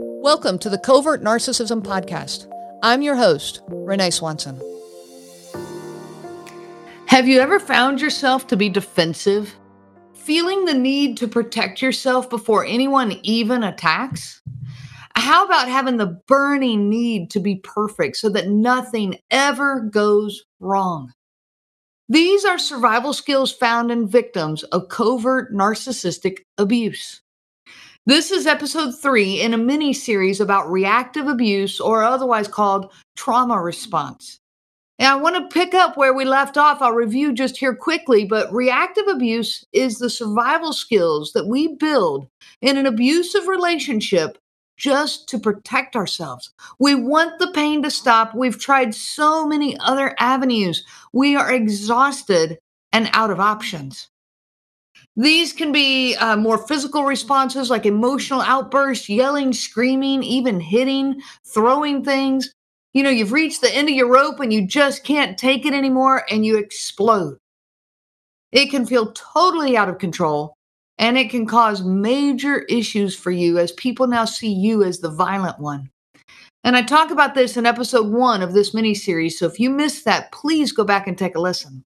Welcome to the Covert Narcissism Podcast. I'm your host, Renee Swanson. Have you ever found yourself to be defensive? Feeling the need to protect yourself before anyone even attacks? How about having the burning need to be perfect so that nothing ever goes wrong? These are survival skills found in victims of covert narcissistic abuse. This is episode three in a mini series about reactive abuse, or otherwise called trauma response. And I want to pick up where we left off. I'll review just here quickly, but reactive abuse is the survival skills that we build in an abusive relationship just to protect ourselves. We want the pain to stop. We've tried so many other avenues. We are exhausted and out of options. These can be uh, more physical responses like emotional outbursts, yelling, screaming, even hitting, throwing things. You know, you've reached the end of your rope and you just can't take it anymore and you explode. It can feel totally out of control and it can cause major issues for you as people now see you as the violent one. And I talk about this in episode one of this mini series. So if you missed that, please go back and take a listen.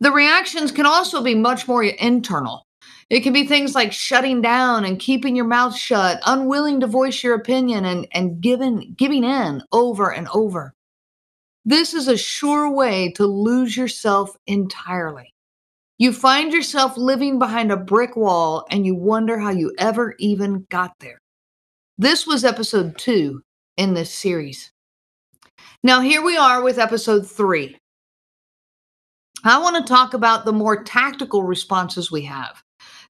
The reactions can also be much more internal. It can be things like shutting down and keeping your mouth shut, unwilling to voice your opinion and, and giving, giving in over and over. This is a sure way to lose yourself entirely. You find yourself living behind a brick wall and you wonder how you ever even got there. This was episode two in this series. Now, here we are with episode three. I want to talk about the more tactical responses we have.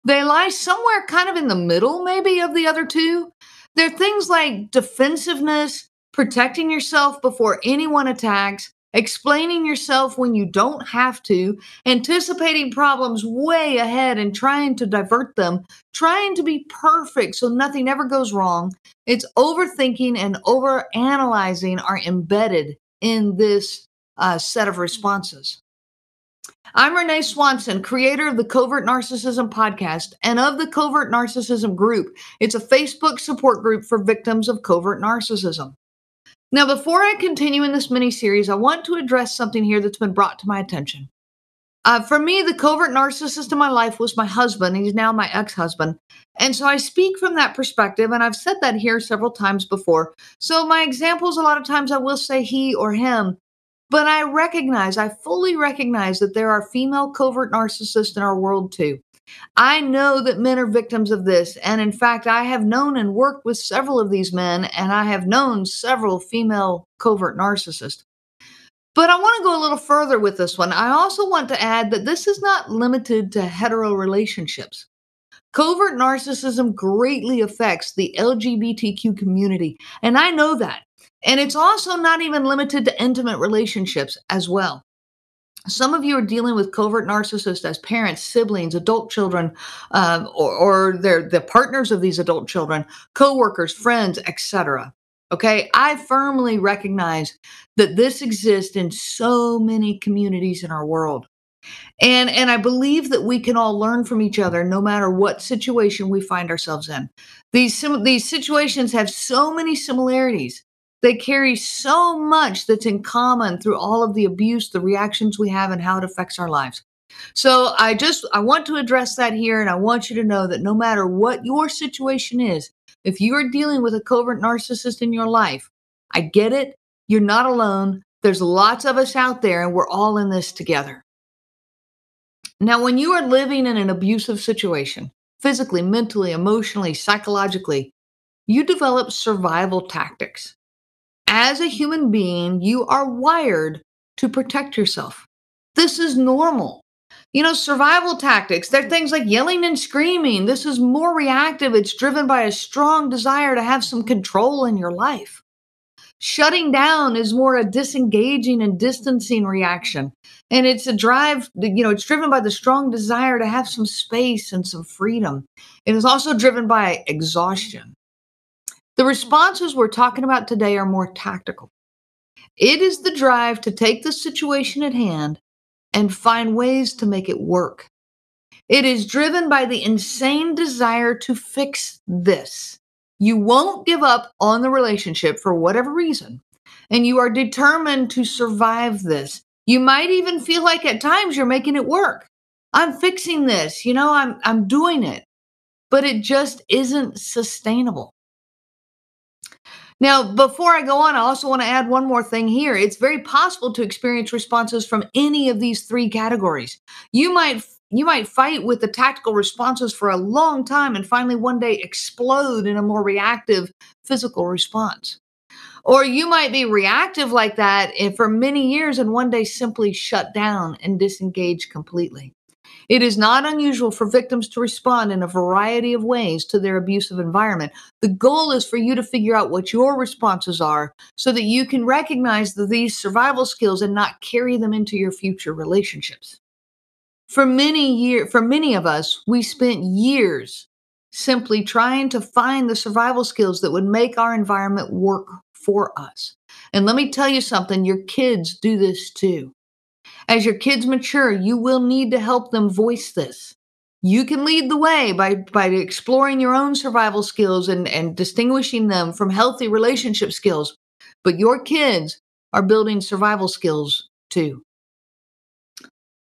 They lie somewhere kind of in the middle, maybe, of the other two. They're things like defensiveness, protecting yourself before anyone attacks, explaining yourself when you don't have to, anticipating problems way ahead and trying to divert them, trying to be perfect so nothing ever goes wrong. It's overthinking and overanalyzing are embedded in this uh, set of responses. I'm Renee Swanson, creator of the Covert Narcissism podcast and of the Covert Narcissism group. It's a Facebook support group for victims of covert narcissism. Now, before I continue in this mini series, I want to address something here that's been brought to my attention. Uh, for me, the covert narcissist in my life was my husband. He's now my ex husband. And so I speak from that perspective, and I've said that here several times before. So my examples, a lot of times I will say he or him, but I recognize, I fully recognize that there are female covert narcissists in our world too. I know that men are victims of this. And in fact, I have known and worked with several of these men, and I have known several female covert narcissists. But I want to go a little further with this one. I also want to add that this is not limited to hetero relationships. Covert narcissism greatly affects the LGBTQ community, and I know that. And it's also not even limited to intimate relationships as well. Some of you are dealing with covert narcissists as parents, siblings, adult children, um, or, or they're the partners of these adult children, coworkers, friends, etc. Okay, I firmly recognize that this exists in so many communities in our world. And and I believe that we can all learn from each other no matter what situation we find ourselves in. These these situations have so many similarities they carry so much that's in common through all of the abuse, the reactions we have, and how it affects our lives. So I just I want to address that here, and I want you to know that no matter what your situation is, if you are dealing with a covert narcissist in your life, I get it. You're not alone. There's lots of us out there, and we're all in this together. Now, when you are living in an abusive situation, physically, mentally, emotionally, psychologically, you develop survival tactics as a human being, you are wired to protect yourself. This is normal. You know, survival tactics, they're mm. things like yelling and screaming. This is more reactive. It's driven by a strong desire to have some control in your life. Shutting down is more a disengaging and distancing reaction. And it's a drive, you know, it's driven by the strong desire to have some space and some freedom. It is also driven by exhaustion. The responses we're talking about today are more tactical. It is the drive to take the situation at hand and find ways to make it work. It is driven by the insane desire to fix this. You won't give up on the relationship for whatever reason, and you are determined to survive this. You might even feel like at times you're making it work. I'm fixing this, you know, I'm I'm doing it. But it just isn't sustainable. Now, before I go on, I also want to add one more thing here. It's very possible to experience responses from any of these three categories. You might you might fight with the tactical responses for a long time and finally one day explode in a more reactive physical response. Or you might be reactive like that eh, for many years and one day simply shut down and disengage completely. It is not unusual for victims to respond in a variety of ways to their abusive environment. The goal is for you to figure out what your responses are so that you can recognize these survival skills and not carry them into your future relationships. For many years, for many of us, we spent years simply trying to find the survival skills that would make our environment work for us. And let me tell you something, your kids do this too. As your kids mature, you will need to help them voice this. You can lead the way by, by exploring your own survival skills and, and distinguishing them from healthy relationship skills. But your kids are building survival skills too.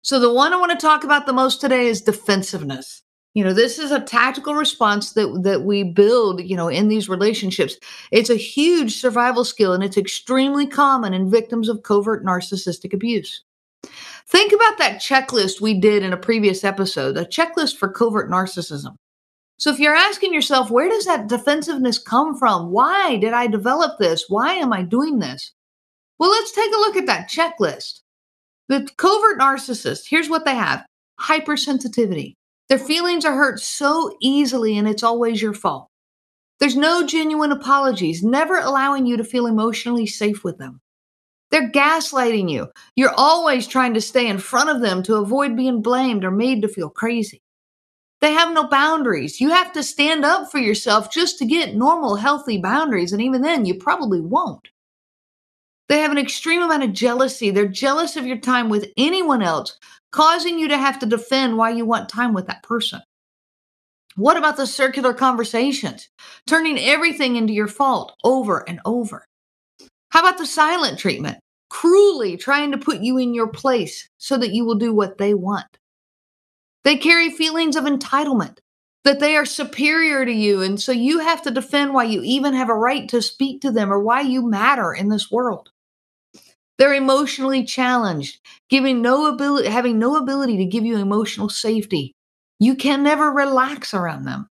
So, the one I want to talk about the most today is defensiveness. You know, this is a tactical response that, that we build, you know, in these relationships. It's a huge survival skill and it's extremely common in victims of covert narcissistic abuse. Think about that checklist we did in a previous episode, a checklist for covert narcissism. So if you're asking yourself, where does that defensiveness come from? Why did I develop this? Why am I doing this? Well, let's take a look at that checklist. The covert narcissist, here's what they have hypersensitivity. Their feelings are hurt so easily, and it's always your fault. There's no genuine apologies, never allowing you to feel emotionally safe with them. They're gaslighting you. You're always trying to stay in front of them to avoid being blamed or made to feel crazy. They have no boundaries. You have to stand up for yourself just to get normal, healthy boundaries. And even then, you probably won't. They have an extreme amount of jealousy. They're jealous of your time with anyone else, causing you to have to defend why you want time with that person. What about the circular conversations? Turning everything into your fault over and over. How about the silent treatment? Cruelly trying to put you in your place so that you will do what they want. They carry feelings of entitlement, that they are superior to you, and so you have to defend why you even have a right to speak to them or why you matter in this world. They're emotionally challenged, giving no ability, having no ability to give you emotional safety. You can never relax around them.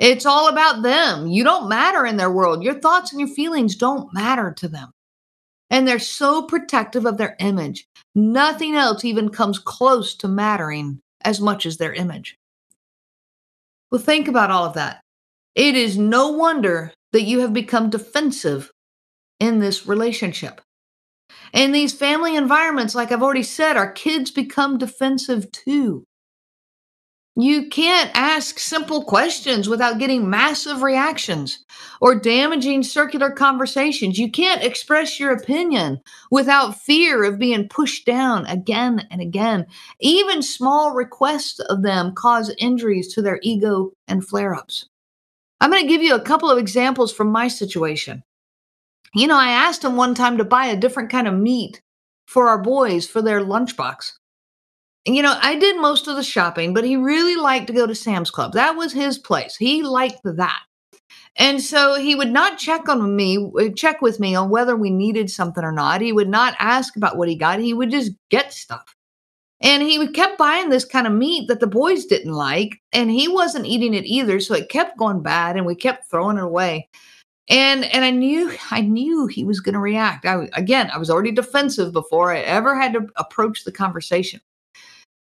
It's all about them. You don't matter in their world. Your thoughts and your feelings don't matter to them. And they're so protective of their image. Nothing else even comes close to mattering as much as their image. Well, think about all of that. It is no wonder that you have become defensive in this relationship. In these family environments, like I've already said, our kids become defensive too. You can't ask simple questions without getting massive reactions or damaging circular conversations. You can't express your opinion without fear of being pushed down again and again. Even small requests of them cause injuries to their ego and flare ups. I'm going to give you a couple of examples from my situation. You know, I asked him one time to buy a different kind of meat for our boys for their lunchbox you know, I did most of the shopping, but he really liked to go to Sam's Club. That was his place. He liked that. And so he would not check on me, uh, check with me on whether we needed something or not. He would not ask about what he got. He would just get stuff. And he kept buying this kind of meat that the boys didn't like, and he wasn't eating it either. So it kept going bad, and we kept throwing it away. And and I knew I knew he was going to react. I again, I was already defensive before I ever had to approach the conversation.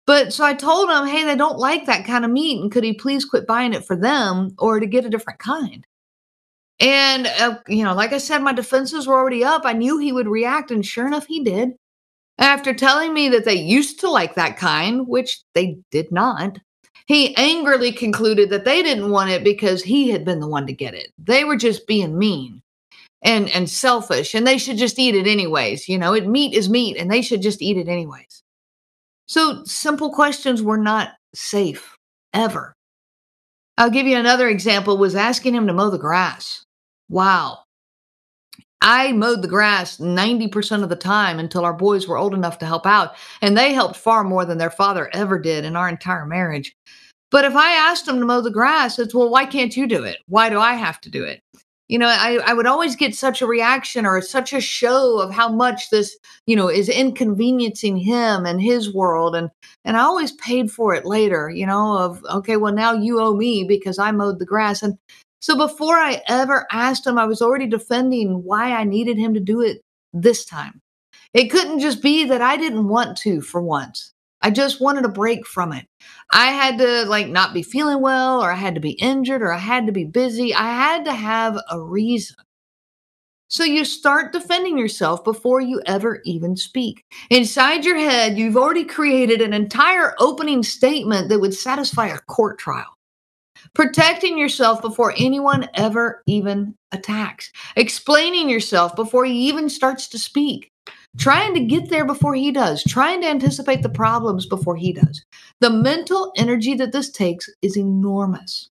But so I told him, hey, they don't like that kind of meat. And could he please quit buying it for them or to get a different kind? And, uh, you know, like I said, my defenses were already up. I knew he would react. And sure enough, he did. After telling me that they used to like that kind, which they did not, he angrily concluded that they didn't want it because he had been the one to get it. They were just being mean and and selfish and they should just eat it anyways. You know, it meat is meat and they should just eat it anyways. So simple questions were not safe ever. I'll give you another example was asking him to mow the grass. Wow. I mowed the grass 90% of the time until our boys were old enough to help out, and they helped far more than their father ever did in our entire marriage. But if I asked them to mow the grass, it's, well, why can't you do it? Why do I have to do it? You know, I, I would always get such a reaction or such a show of how much this, you know, is inconveniencing him and his world. And and I always paid for it later, you know, of okay, well now you owe me because I mowed the grass. And so before I ever asked him, I was already defending why I needed him to do it this time. It couldn't just be that I didn't want to for once. I just wanted a break from it. I had to like not be feeling well, or I had to be injured, or I had to be busy. I had to have a reason. So you start defending yourself before you ever even speak. Inside your head, you've already created an entire opening statement that would satisfy a court trial. Protecting yourself before anyone ever even attacks. Explaining yourself before he even starts to speak trying to get there before he does, trying to anticipate the problems before he does. The mental energy that this takes is enormous.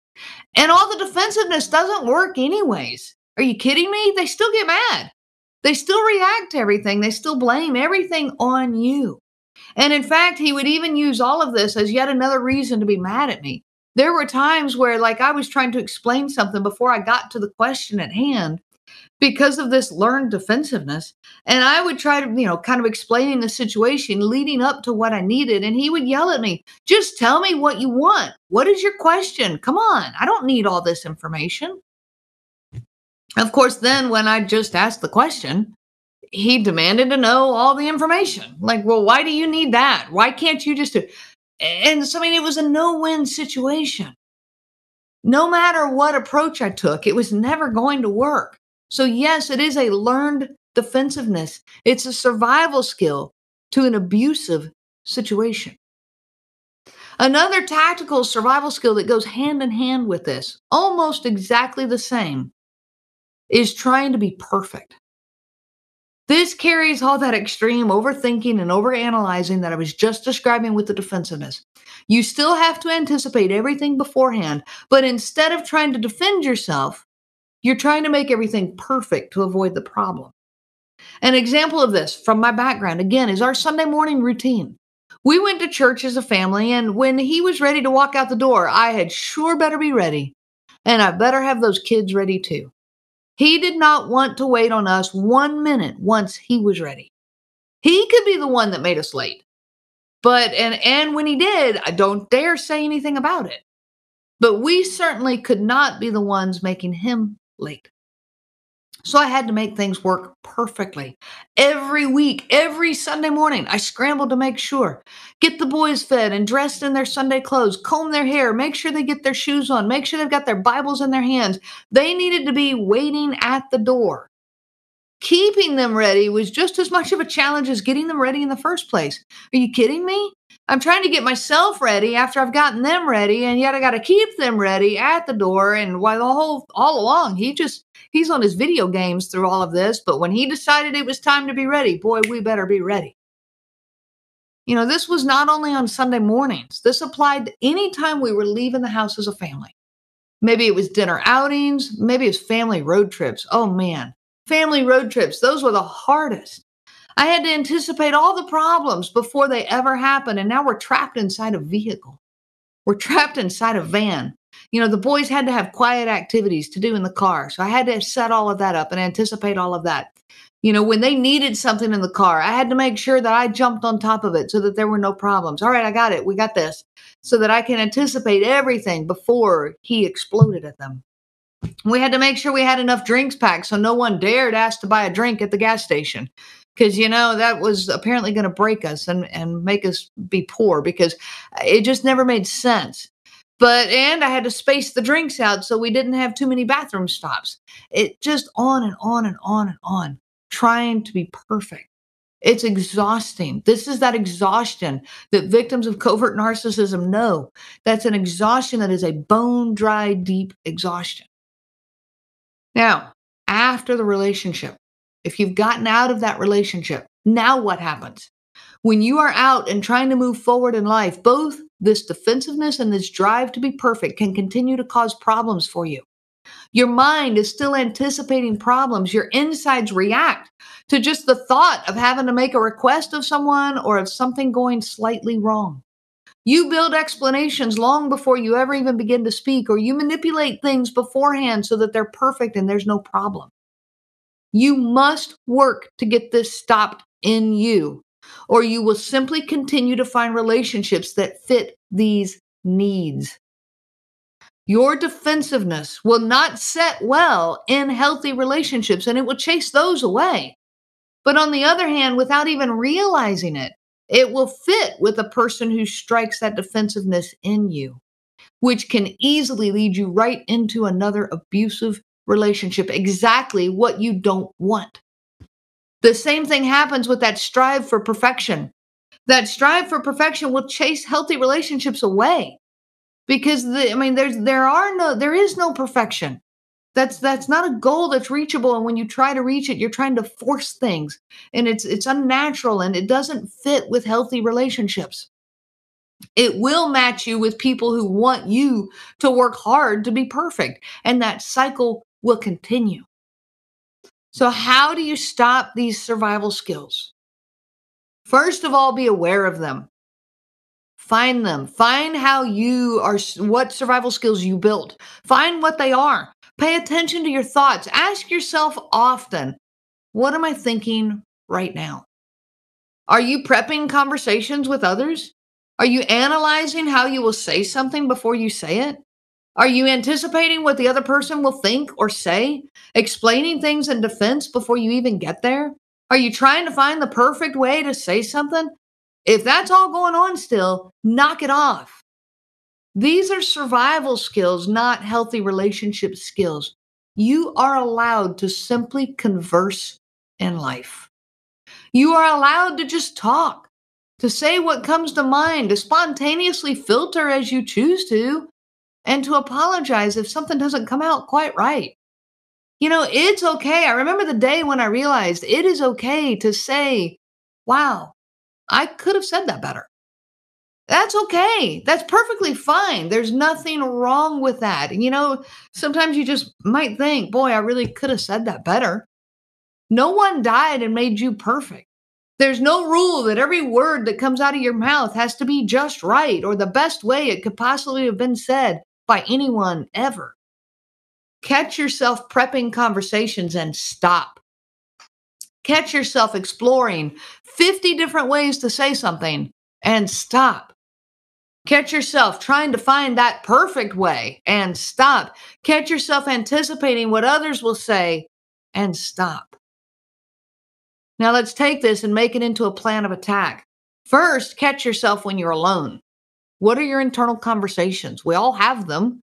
And all the defensiveness doesn't work, anyways. Are you kidding me? They still get mad. They still react to everything. They still blame everything on you. And in fact, he would even use all of this as yet another reason to be mad at me. There were times where, like, I was trying to explain something before I got to the question at hand, because of this learned defensiveness. And I would try to, you know, kind of explaining the situation leading up to what I needed. And he would yell at me, just tell me what you want. What is your question? Come on. I don't need all this information. Of course, then when I just asked the question, he demanded to know all the information. Like, well, why do you need that? Why can't you just do? And so, I mean, it was a no win situation. No matter what approach I took, it was never going to work. So, yes, it is a learned defensiveness, it's a survival skill to an abusive situation. Another tactical survival skill that goes hand in hand with this, almost exactly the same, is trying to be perfect. This carries all that extreme overthinking and overanalyzing that I was just describing with the defensiveness. You still have to anticipate everything beforehand, but instead of trying to defend yourself, you're trying to make everything perfect to avoid the problem. An example of this from my background, again, is our Sunday morning routine. We went to church as a family, and when he was ready to walk out the door, I had sure better be ready, and I better have those kids ready too. He did not want to wait on us one minute once he was ready. He could be the one that made us late. But and and when he did, I don't dare say anything about it. But we certainly could not be the ones making him late. So I had to make things work perfectly. Every week, every Sunday morning, I scrambled to make sure. Get the boys fed and dressed in their Sunday clothes, comb their hair, make sure they get their shoes on, make sure they've got their Bibles in their hands. They needed to be waiting at the door. Keeping them ready was just as much of a challenge as getting them ready in the first place. Are you kidding me? I'm trying to get myself ready after I've gotten them ready, and yet I got to keep them ready at the door. And while the whole all along, he just he's on his video games through all of this. But when he decided it was time to be ready, boy, we better be ready. You know, this was not only on Sunday mornings. This applied to any time we were leaving the house as a family. Maybe it was dinner outings. Maybe it was family road trips. Oh man, family road trips. Those were the hardest. I had to anticipate all the problems before they ever happened. And now we're trapped inside a vehicle. We're trapped inside a van. You know, the boys had to have quiet activities to do in the car. So I had to set all of that up and anticipate all of that. You know, when they needed something in the car, I had to make sure that I jumped on top of it so that there were no problems. All right, I got it. We got this. So that I can anticipate everything before he exploded at them. We had to make sure we had enough drinks packed so no one dared ask to buy a drink at the gas station because you know that was apparently going to break us and and make us be poor because uh, it just never made sense but and i had to space the drinks out so we didn't have too many bathroom stops it just on and on and on and on trying to be perfect it's exhausting. This is that exhaustion that victims of covert narcissism know. That's an exhaustion that is a bone dry, deep exhaustion. Now, after the relationship, if you've gotten out of that relationship, now what happens? When you are out and trying to move forward in life, both this defensiveness and this drive to be perfect can continue to cause problems for you. Your mind is still anticipating problems. Your insides react to just the thought of having to make a request of someone or of something going slightly wrong. You build explanations long before you ever even begin to speak, or you manipulate things beforehand so that they're perfect and there's no problem. You must work to get this stopped in you, or you will simply continue to find relationships that fit these needs. Your defensiveness will not set well in healthy relationships and it will chase those away. But on the other hand, without even realizing it, it will fit with a person who strikes that defensiveness in you, which can easily lead you right into another abusive relationship, exactly what you don't want. The same thing happens with that strive for perfection. That strive for perfection will chase healthy relationships away because the, I mean, there's there are no there is no perfection. That's that's not a goal that's reachable, and when you try to reach it, you're trying to force things, and it's it's unnatural and it doesn't fit with healthy relationships. It will match you with people who want you to work hard to be perfect, and that cycle will continue. So, how do you stop these survival skills? First of all, be aware of them. Find them. Find how you are, what survival skills you built. Find what they are. Pay attention to your thoughts. Ask yourself often, what am I thinking right now? Are you prepping conversations with others? Are you analyzing how you will say something before you say it? Are you anticipating what the other person will think or say? Explaining things in defense before you even get there? Are you trying to find the perfect way to say something? If that's all going on still, knock it off. These are survival skills, not healthy relationship skills. You are allowed to simply converse in life. You are allowed to just talk, to say what comes to mind, to spontaneously filter as you choose to, and to apologize if something doesn't come out quite right. You know, it's okay. I remember the day when I realized it is okay to say, wow, I could have said that better. That's okay. That's perfectly fine. There's nothing wrong with that. And you know, sometimes you just might think, boy, I really could have said that better. No one died and made you perfect. There's no rule that every word that comes out of your mouth has to be just right or the best way it could possibly have been said by anyone ever. Catch yourself prepping conversations and stop catch yourself exploring 50 different ways to say something and stop. Catch yourself trying to find that perfect way and stop. Catch yourself anticipating what others will say and stop. Now let's take this and make it into a plan of attack. First, catch yourself when you're alone. What are your internal conversations? We all have them.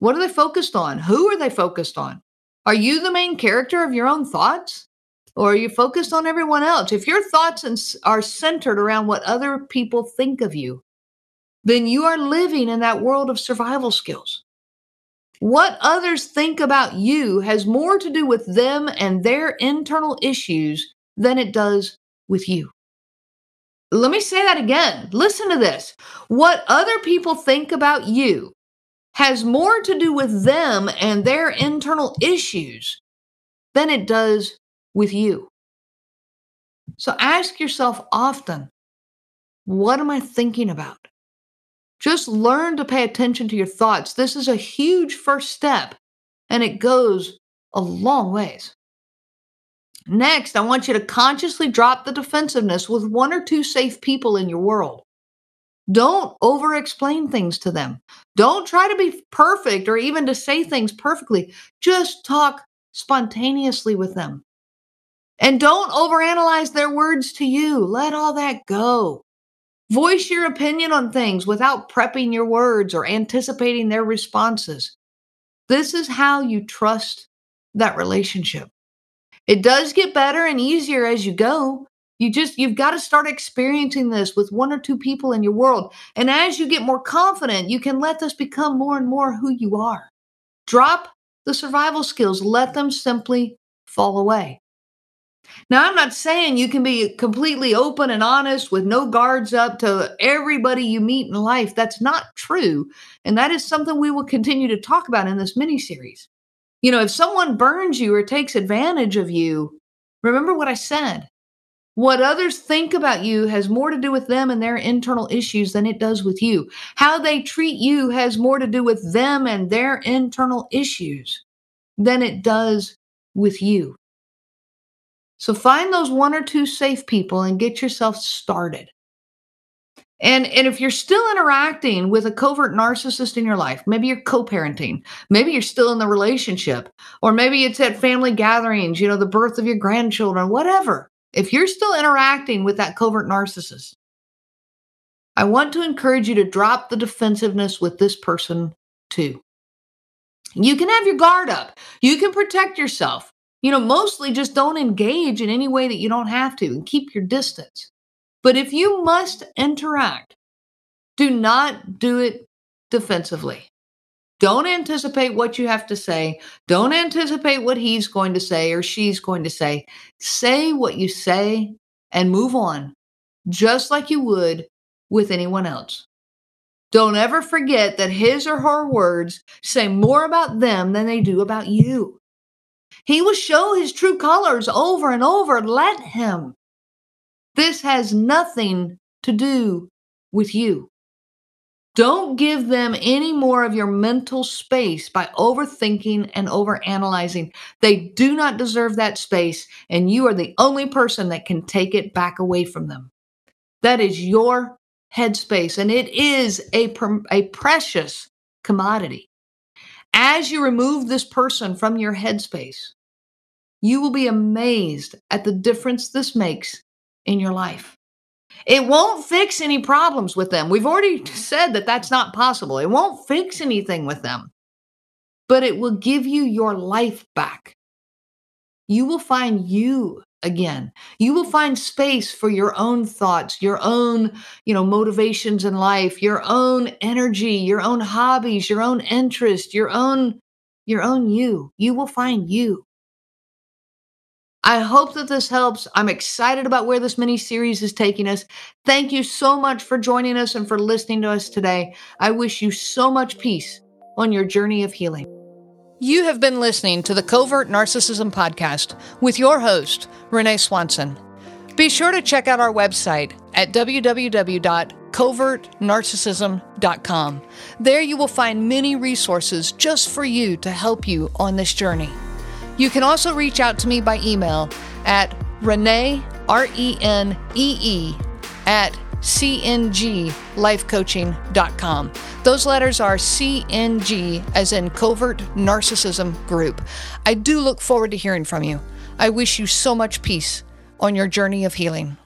What are they focused on? Who are they focused on? Are you the main character of your own thoughts? or are you focused on everyone else? If your thoughts are centered around what other people think of you, then you are living in that world of survival skills. What others think about you has more to do with them and their internal issues than it does with you. Let me say that again. Listen to this. What other people think about you has more to do with them and their internal issues than it does with you. So ask yourself often what am I thinking about? Just learn to pay attention to your thoughts. This is a huge first step, and it goes a long ways. Next, I want you to consciously drop the defensiveness with one or two safe people in your world. Don't over explain things to them. Don't try to be perfect or even to say things perfectly. Just talk spontaneously with them. And don't overanalyze their words to you. Let all that go. Voice your opinion on things without prepping your words or anticipating their responses. This is how you trust that relationship. It does get better and easier as you go. You just, you've got to start experiencing this with one or two people in your world. And as you get more confident, you can let this become more and more who you are. Drop the survival skills, let them simply fall away. Now, I'm not saying you can be completely open and honest with no guards up to everybody you meet in life. That's not true. And that is something we will continue to talk about in this mini series. You know, if someone burns you or takes advantage of you, remember what I said. What others think about you has more to do with them and their internal issues than it does with you. How they treat you has more to do with them and their internal issues than it does with you. So find those one or two safe people and get yourself started. And, and if you're still interacting with a covert narcissist in your life, maybe you're co parenting, maybe you're still in the relationship, or maybe it's at family gatherings, you know, the birth of your grandchildren, whatever. If you're still interacting with that covert narcissist, I want to encourage you to drop the defensiveness with this person too. You can have your guard up, you can protect yourself. You know, mostly just don't engage in any way that you don't have to and keep your distance. But if you must interact, do not do it defensively. Don't anticipate what you have to say. Don't anticipate what he's going to say or she's going to say. Say what you say and move on, just like you would with anyone else. Don't ever forget that his or her words say more about them than they do about you. He will show his true colors over and over. Let him. This has nothing to do with you. Don't give them any more of your mental space by overthinking and overanalyzing. They do not deserve that space, and you are the only person that can take it back away from them. That is your headspace, and it is a, a precious commodity. As you remove this person from your headspace, you will be amazed at the difference this makes in your life. It won't fix any problems with them. We've already said that that's not possible. It won't fix anything with them, but it will give you your life back. You will find you again. You will find space for your own thoughts, your own, you know, motivations in life, your own energy, your own hobbies, your own interest, your own your own you. You will find you. I hope that this helps. I'm excited about where this mini series is taking us. Thank you so much for joining us and for listening to us today. I wish you so much peace on your journey of healing. You have been listening to the Covert Narcissism Podcast with your host, Renee Swanson. Be sure to check out our website at www.covertnarcissism.com. There you will find many resources just for you to help you on this journey. You can also reach out to me by email at Renee, R E N E E, at cnglifecoaching.com. Those letters are CNG, as in Covert Narcissism Group. I do look forward to hearing from you. I wish you so much peace on your journey of healing.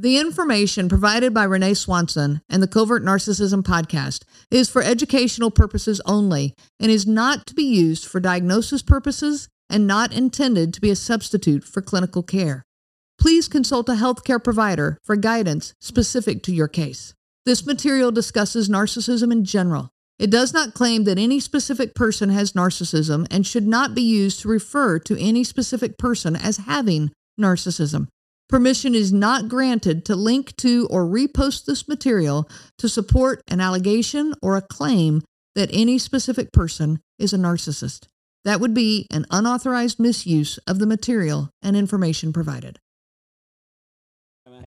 The information provided by Renee Swanson and the Covert Narcissism podcast is for educational purposes only and is not to be used for diagnosis purposes and not intended to be a substitute for clinical care. Please consult a healthcare provider for guidance specific to your case. This material discusses narcissism in general. It does not claim that any specific person has narcissism and should not be used to refer to any specific person as having narcissism. Permission is not granted to link to or repost this material to support an allegation or a claim that any specific person is a narcissist. That would be an unauthorized misuse of the material and information provided.